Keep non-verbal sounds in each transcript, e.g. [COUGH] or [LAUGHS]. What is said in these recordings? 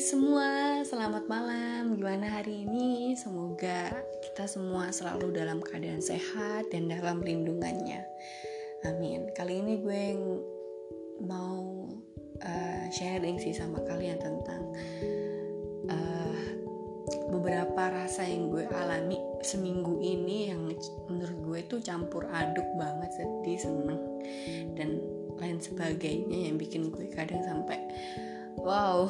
semua, selamat malam. Gimana hari ini? Semoga kita semua selalu dalam keadaan sehat dan dalam lindungannya. Amin. Kali ini gue mau uh, sharing sih sama kalian tentang uh, beberapa rasa yang gue alami seminggu ini yang menurut gue itu campur aduk banget sedih, seneng dan lain sebagainya yang bikin gue kadang sampai wow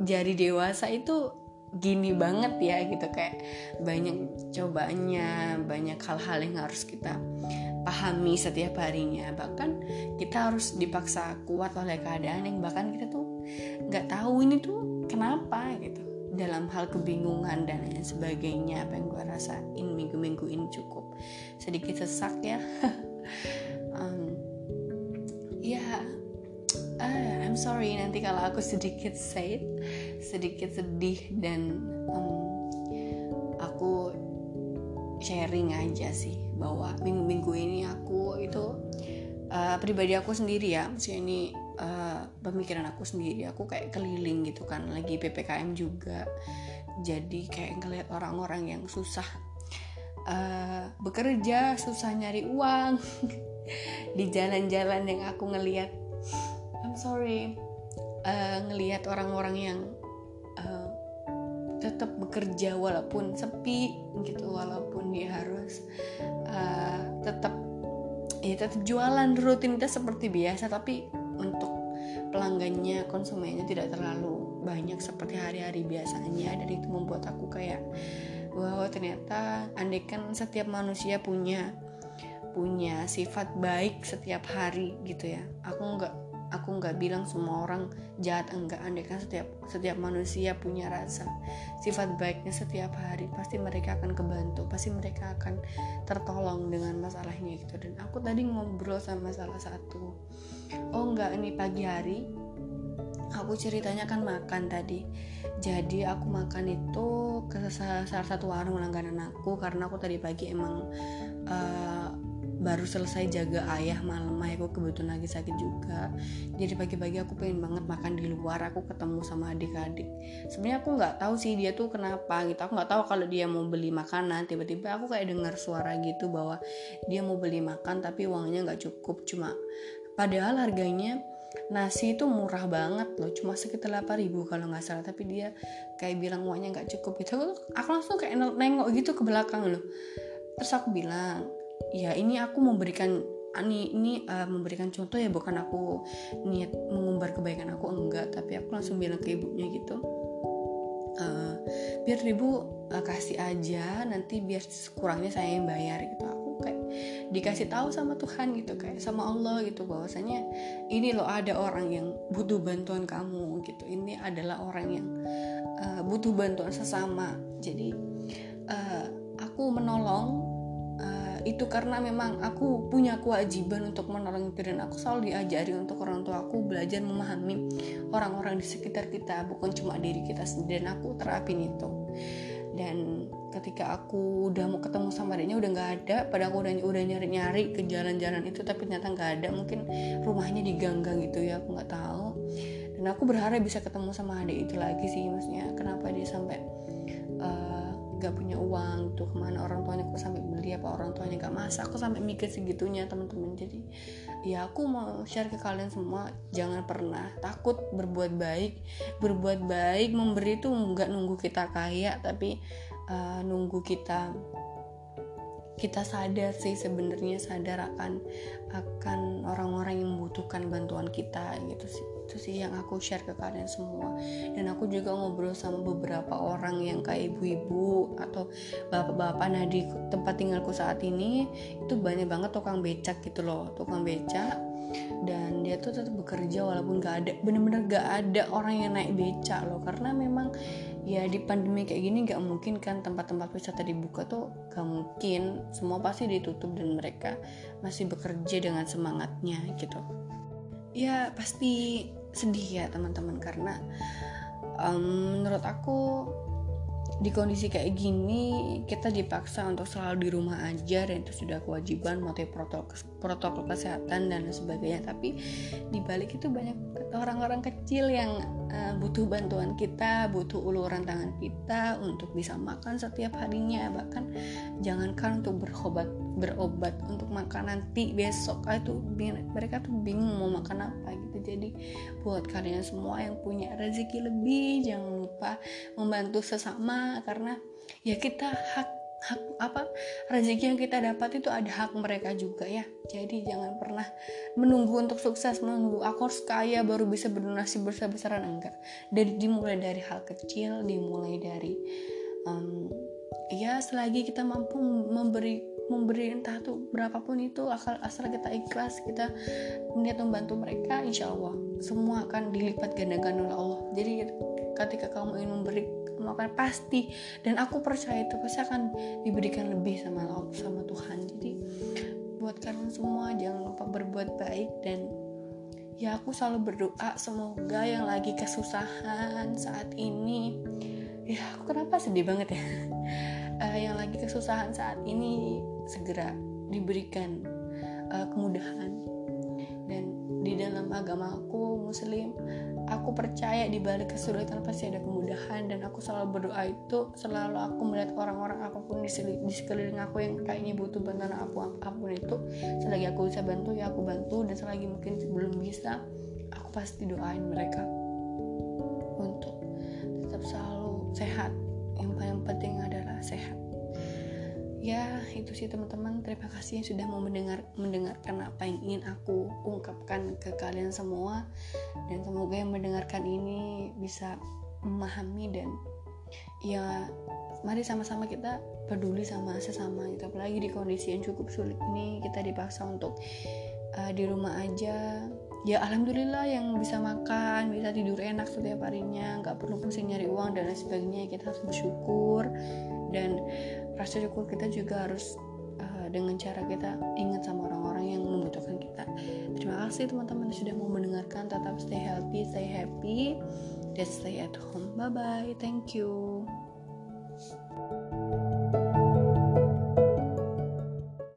jadi dewasa itu gini banget ya gitu. Kayak banyak cobaannya banyak hal-hal yang harus kita pahami setiap harinya. Bahkan kita harus dipaksa kuat oleh keadaan yang bahkan kita tuh nggak tahu ini tuh kenapa gitu. Dalam hal kebingungan dan lain sebagainya apa yang gue rasain minggu-minggu ini cukup sedikit sesak ya. [LAUGHS] Um, ya uh, I'm sorry nanti kalau aku sedikit sad sedikit sedih dan um, aku sharing aja sih bahwa minggu-minggu ini aku itu uh, pribadi aku sendiri ya maksudnya ini uh, pemikiran aku sendiri aku kayak keliling gitu kan lagi ppkm juga. Jadi kayak ngeliat orang-orang yang susah uh, bekerja susah nyari uang [LAUGHS] di jalan-jalan yang aku ngeliat I'm sorry. Uh, ngelihat orang-orang yang tetap bekerja walaupun sepi gitu walaupun dia harus uh, tetap ya tetap jualan. Rutinitas seperti biasa tapi untuk pelanggannya konsumennya tidak terlalu banyak seperti hari-hari biasanya. Dan itu membuat aku kayak wow ternyata andaikan setiap manusia punya punya sifat baik setiap hari gitu ya. Aku nggak aku nggak bilang semua orang jahat enggak andai kan setiap setiap manusia punya rasa. Sifat baiknya setiap hari pasti mereka akan kebantu pasti mereka akan tertolong dengan masalahnya gitu. Dan aku tadi ngobrol sama salah satu oh enggak ini pagi hari aku ceritanya kan makan tadi. Jadi aku makan itu ke salah satu warung langganan aku karena aku tadi pagi emang uh, baru selesai jaga ayah malam ayahku kebetulan lagi sakit juga. Jadi pagi-pagi aku pengen banget makan di luar aku ketemu sama adik-adik. Sebenarnya aku nggak tahu sih dia tuh kenapa gitu. Aku nggak tahu kalau dia mau beli makanan. Tiba-tiba aku kayak dengar suara gitu bahwa dia mau beli makan tapi uangnya nggak cukup. Cuma padahal harganya nasi itu murah banget loh. Cuma sekitar 8 ribu kalau nggak salah. Tapi dia kayak bilang uangnya nggak cukup gitu. Aku, aku langsung kayak nengok gitu ke belakang loh. Terus aku bilang ya ini aku memberikan ini ini uh, memberikan contoh ya bukan aku niat mengumbar kebaikan aku enggak. Tapi aku langsung bilang ke ibunya gitu uh, biar ibu uh, kasih aja nanti biar kurangnya saya yang bayar gitu. Aku kayak dikasih tahu sama Tuhan gitu kayak sama Allah gitu bahwasanya ini loh ada orang yang butuh bantuan kamu gitu. Ini adalah orang yang uh, butuh bantuan sesama. Jadi uh, aku menolong itu karena memang aku punya kewajiban untuk menolong itu dan aku. Selalu diajari untuk orang tua aku belajar memahami orang-orang di sekitar kita bukan cuma diri kita sendiri. Dan aku terapin itu. Dan ketika aku udah mau ketemu sama adiknya udah nggak ada. Pada aku udah udah nyari nyari ke jalan-jalan itu tapi ternyata nggak ada. Mungkin rumahnya di gang-gang gitu ya aku nggak tahu. Dan aku berharap bisa ketemu sama adik itu lagi sih maksudnya. Kenapa dia sampai uh, gak punya uang tuh ke mana orang tuanya kok sampai beli apa orang tuanya gak masak. Aku sampai mikir segitunya teman-teman. Jadi ya aku mau share ke kalian semua jangan pernah takut berbuat baik. Berbuat baik memberi tuh nggak nunggu kita kaya tapi uh, nunggu kita kita sadar sih sebenarnya sadar akan akan orang-orang yang membutuhkan bantuan kita gitu sih itu sih yang aku share ke kalian semua. Dan aku juga ngobrol sama beberapa orang yang kayak ibu-ibu atau bapak-bapak. Nah di tempat tinggalku saat ini itu banyak banget tukang becak gitu loh tukang becak. Dan dia tuh tetap bekerja walaupun gak ada bener-bener gak ada orang yang naik becak loh. Karena memang ya di pandemi kayak gini gak mungkin kan tempat-tempat wisata dibuka tuh gak mungkin. Semua pasti ditutup dan mereka masih bekerja dengan semangatnya gitu. Ya pasti sedih ya teman-teman. Karena um, menurut aku di kondisi kayak gini kita dipaksa untuk selalu di rumah aja dan itu sudah kewajiban motif protokol protokol kesehatan dan sebagainya. Tapi di balik itu banyak orang-orang kecil yang uh, butuh bantuan kita butuh uluran tangan kita untuk bisa makan setiap harinya. Bahkan jangankan untuk berobat berobat untuk makan nanti besok. Ah, itu mereka tuh bingung mau makan apa gitu. Jadi buat kalian semua yang punya rezeki lebih jangan lupa membantu sesama. Karena ya kita hak hak apa rezeki yang kita dapat itu ada hak mereka juga ya. Jadi jangan pernah menunggu untuk sukses menunggu aku harus kaya baru bisa berdonasi besar-besaran. Enggak. Dari dimulai dari hal kecil dimulai dari um, ya selagi kita mampu memberi memberi entah tuh berapapun itu asal asal kita ikhlas kita niat membantu mereka insya Allah semua akan dilipat gandakan oleh Allah. Jadi ketika kamu ingin memberi kamu akan pasti dan aku percaya itu pasti akan diberikan lebih sama Allah sama Tuhan. Jadi buat kalian semua jangan lupa berbuat baik dan ya aku selalu berdoa semoga yang lagi kesusahan saat ini. Ya aku kenapa sedih banget ya uh, yang lagi kesusahan saat ini segera diberikan uh, kemudahan. Dan di dalam agama aku muslim aku percaya di balik kesulitan pasti ada kemudahan. Dan aku selalu berdoa itu selalu aku melihat orang-orang apa pun di, di sekeliling aku yang kayaknya butuh bantuan apa apa pun itu selagi aku bisa bantu ya aku bantu. Dan selagi mungkin belum bisa aku pasti doain mereka untuk tetap selalu sehat yang paling penting adalah sehat. Ya itu sih teman-teman. Terima kasih yang sudah mau mendengar mendengarkan apa yang ingin aku ungkapkan ke kalian semua. Dan semoga yang mendengarkan ini bisa memahami dan ya mari sama-sama kita peduli sama sesama. Gitu. Apalagi di kondisi yang cukup sulit ini kita dipaksa untuk uh, di rumah aja ya alhamdulillah yang bisa makan bisa tidur enak setiap harinya nggak perlu pusing nyari uang dan lain sebagainya kita harus bersyukur. Dan rasa syukur kita juga harus uh, dengan cara kita ingat sama orang-orang yang membutuhkan kita. Terima kasih teman-teman sudah mau mendengarkan. Tetap stay healthy stay happy dan stay at home. Bye bye thank you